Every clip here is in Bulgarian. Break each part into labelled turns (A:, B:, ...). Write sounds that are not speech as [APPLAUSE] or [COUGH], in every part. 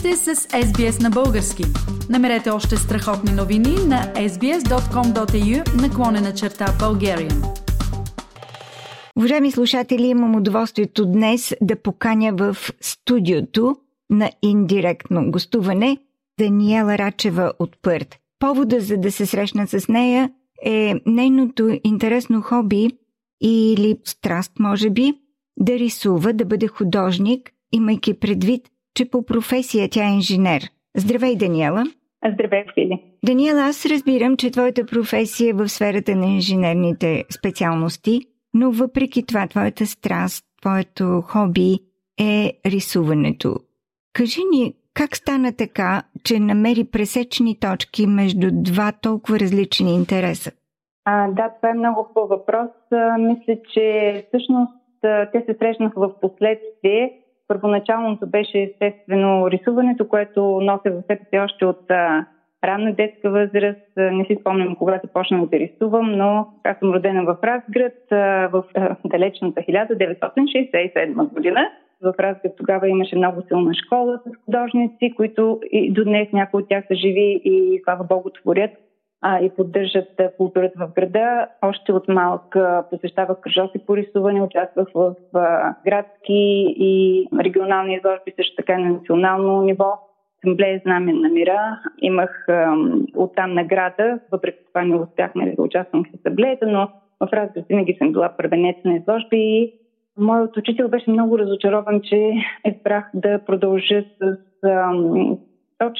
A: сте с SBS на български. Намерете още страхотни новини на sbs.com.au наклонена черта Bulgarian.
B: Уважаеми слушатели, имам удоволствието днес да поканя в студиото на индиректно гостуване Даниела Рачева от Пърт. Повода за да се срещна с нея е нейното интересно хоби или страст, може би, да рисува, да бъде художник, имайки предвид, че по професия тя е инженер. Здравей, Даниела!
C: Здравей, Фили!
B: Даниела, аз разбирам, че твоята професия е в сферата на инженерните специалности, но въпреки това твоята страст, твоето хоби е рисуването. Кажи ни, как стана така, че намери пресечни точки между два толкова различни интереса?
C: А, да, това е много хубав въпрос. А, мисля, че всъщност те се срещнаха в последствие. Първоначалното беше естествено рисуването, което нося в себе си още от а, ранна детска възраст. Не си спомням кога започнах да рисувам, но аз съм родена в Разград в далечната 1967 година. В Разград тогава имаше много силна школа с художници, които и до днес някои от тях са живи и слава Богу творят а, и поддържат културата в града. Още от малка посещавах кръжоси по рисуване, участвах в а, градски и регионални изложби, също така на национално ниво. Асамблея Знамен на мира. Имах оттам награда, въпреки това не успях нали, да участвам в асамблеята, но в Разград винаги съм била първенец на изложби и моят учител беше много разочарован, че избрах да продължа с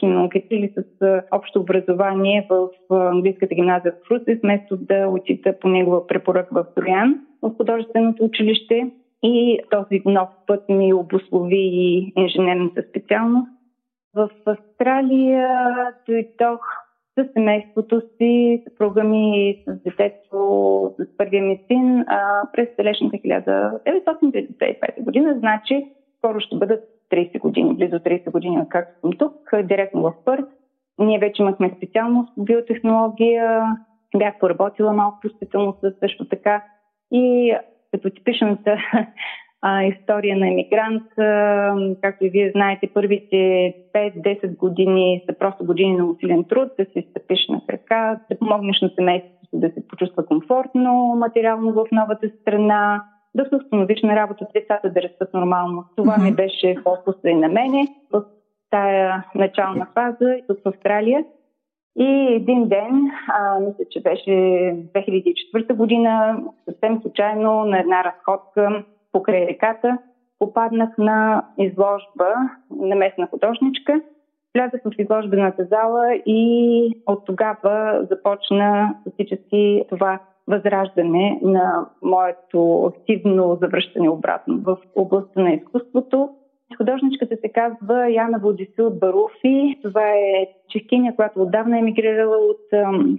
C: науки или с общо образование в английската гимназия в Руси, вместо да отида по негова препорък в Троян, в художественото училище. И този нов път ми обослови и инженерната специалност. В Австралия дойдох с семейството си, съпруга ми с детето, с първия ми син през далечната 1995 година. Значи, скоро ще бъдат 30 години, близо 30 години, както съм тук, директно в Пърт. Ние вече имахме специалност по биотехнология, бях поработила малко по специалността също така и като типичната [LAUGHS] а, история на емигрант, както и вие знаете, първите 5-10 години са просто години на усилен труд, да се стъпиш на крака, да помогнеш на семейството да се почувства комфортно материално в новата страна, да се установиш на работа, децата да растат нормално. Това ми беше фокуса и на мене в тая начална фаза тук в Австралия. И един ден, а, мисля, че беше 2004 година, съвсем случайно на една разходка покрай реката, попаднах на изложба на местна художничка. Влязах в изложбената зала и от тогава започна фактически това възраждане на моето активно завръщане обратно в областта на изкуството. Художничката се казва Яна Владисил Баруфи. Това е чехкиня, която отдавна е мигрирала от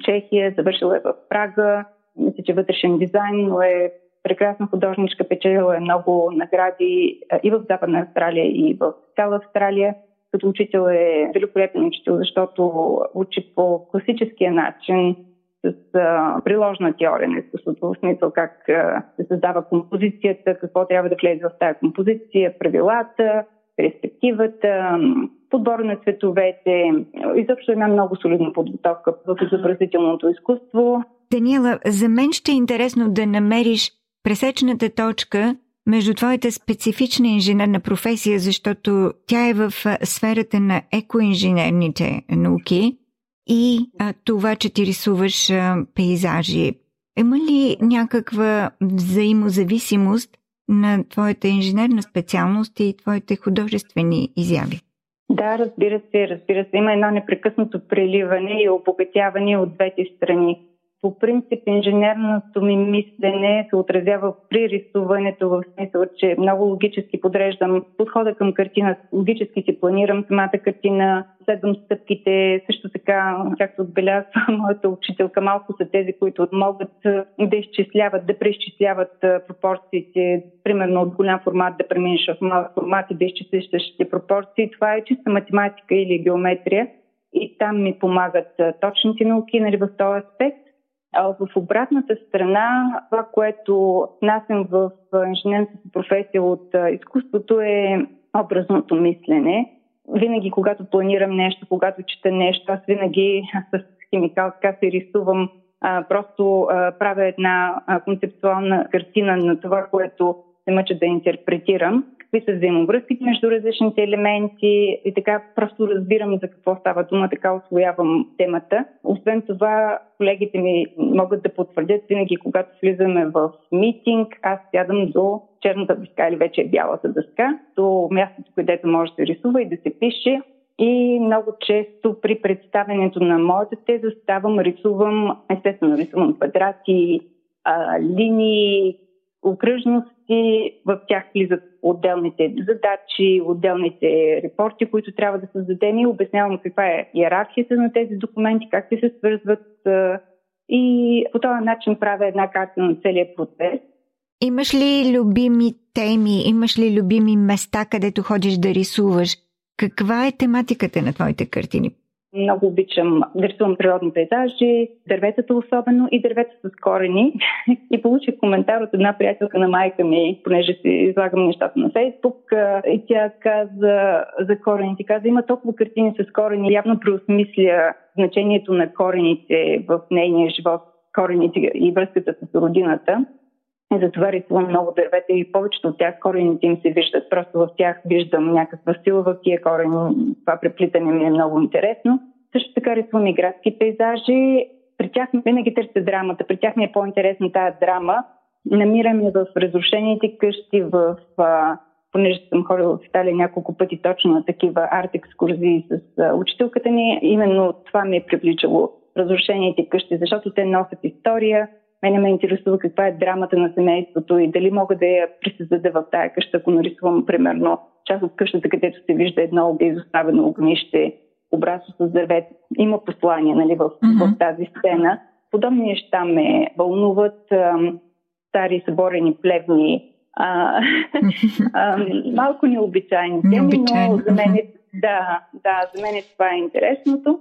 C: Чехия, завършила е в Прага. Мисля, че вътрешен дизайн, но е прекрасна художничка, печелила е много награди и в Западна Австралия, и в цяла Австралия. Като учител е великолепен учител, защото учи по класическия начин, с а, приложна теория на изкуството, в смисъл как а, се създава композицията, какво трябва да влезе в тази композиция, правилата, перспективата, подбора на цветовете. Изобщо една много солидна подготовка в изобразителното изкуство.
B: Даниела, за мен ще е интересно да намериш пресечната точка между твоята специфична инженерна професия, защото тя е в сферата на екоинженерните науки и а, това, че ти рисуваш а, пейзажи. Има ли някаква взаимозависимост на твоята инженерна специалност и твоите художествени изяви?
C: Да, разбира се, разбира се. Има едно непрекъснато преливане и обогатяване от двете страни по принцип инженерното ми мислене се отразява при рисуването в смисъл, че много логически подреждам подхода към картина, логически си планирам самата картина, следвам стъпките, също така, както отбелязва [LAUGHS] моята учителка, малко са тези, които могат да изчисляват, да преизчисляват пропорциите, примерно от голям формат да преминеш в малък формат и да изчислиш същите пропорции. Това е чиста математика или геометрия и там ми помагат точните науки нали, в този аспект. В обратната страна, това, което насем в инженерната професия от изкуството е образното мислене. винаги, когато планирам нещо, когато чета нещо, аз винаги [LAUGHS] с химикал така се рисувам. Просто правя една концептуална картина на това, което се мъча да интерпретирам какви са взаимовръзките между различните елементи и така просто разбирам за какво става дума, така освоявам темата. Освен това, колегите ми могат да потвърдят винаги, когато влизаме в митинг, аз сядам до черната дъска или вече е бялата дъска, до мястото, където може да се рисува и да се пише. И много често при представянето на моята теза ставам, рисувам, естествено рисувам квадрати, линии, окръжности, в тях влизат отделните задачи, отделните репорти, които трябва да създадем и обяснявам каква е иерархията на тези документи, как се свързват и по този начин правя една карта на целият процес.
B: Имаш ли любими теми, имаш ли любими места, където ходиш да рисуваш? Каква е тематиката на твоите картини?
C: Много обичам да рисувам природни пейзажи, дърветата особено и дървета с корени. [LAUGHS] И получих коментар от една приятелка на майка ми, понеже си излагам нещата на Фейсбук. И тя каза за корените. Каза, има толкова картини с корени. Явно преосмисля значението на корените в нейния живот, корените и връзката с родината. И затова рисувам много дървета и повечето от тях корените им се виждат. Просто в тях виждам някаква сила в тия корени. Това преплитане ми е много интересно. Също така рисувам и градски пейзажи. При тях винаги търся драмата. При тях ми е по-интересна тази драма. Намирам я в разрушените къщи, в а, понеже съм ходила в Италия няколко пъти точно на такива арт-екскурзии с а, учителката ни, именно това ми е привличало разрушените къщи, защото те носят история, Мене ме интересува каква е драмата на семейството и дали мога да я присъздаде в тая къща, ако нарисувам, примерно, част от къщата, където се вижда едно изоставено огнище, обрасно с дървет. Има послание нали, в, mm-hmm. в тази сцена. Подобни неща ме вълнуват. Стари съборени плевни, а, [LAUGHS] а, малко необичайни теми, но за мен, е, да, да, за мен е това е интересното.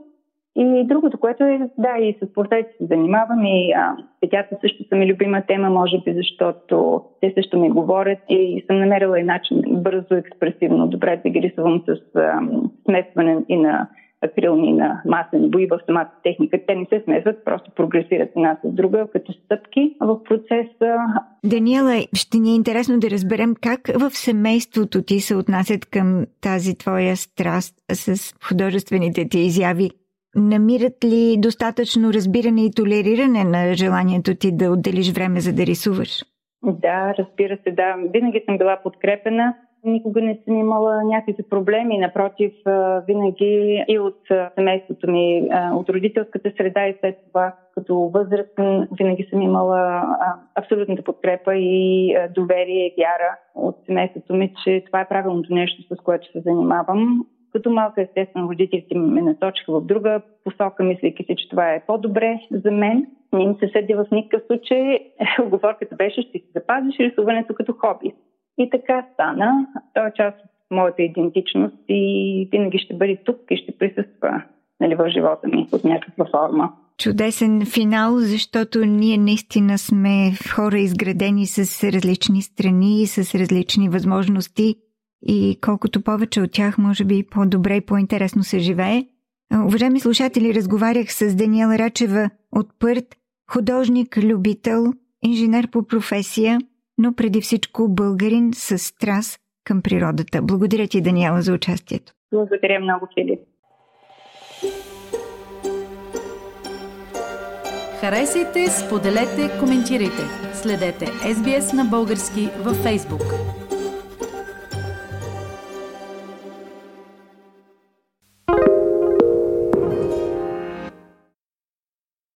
C: И другото, което е, да, и с портрети се занимавам и а, детята също са ми любима тема, може би, защото те също ми говорят и съм намерила и начин бързо, експресивно, добре да ги рисувам с а, смесване и на акрилни на масени бои в самата техника. Те не се смесват, просто прогресират една с друга като стъпки в процеса.
B: Даниела, ще ни е интересно да разберем как в семейството ти се отнасят към тази твоя страст с художествените ти изяви намират ли достатъчно разбиране и толериране на желанието ти да отделиш време за да рисуваш?
C: Да, разбира се, да. Винаги съм била подкрепена. Никога не съм имала някакви проблеми. Напротив, винаги и от семейството ми, от родителската среда и след това като възрастен, винаги съм имала абсолютната подкрепа и доверие и вяра от семейството ми, че това е правилното нещо, с което се занимавам. Като малка, естествено, родителите ме насочиха в друга посока, мислейки си, че това е по-добре за мен. Не им се съди в никакъв случай. [LAUGHS] Оговорката беше, ще си запазиш рисуването като хоби. И така стана. Това е част от моята идентичност и винаги ще бъде тук и ще присъства нали, в живота ми от някаква форма.
B: Чудесен финал, защото ние наистина сме хора изградени с различни страни, с различни възможности и колкото повече от тях, може би по-добре и по-интересно се живее. Уважаеми слушатели, разговарях с Даниела Рачева от Пърт, художник, любител, инженер по професия, но преди всичко българин с страст към природата. Благодаря ти, Даниела, за участието.
C: Благодаря много, Филип.
A: Харесайте, споделете, коментирайте. Следете SBS на български във Facebook.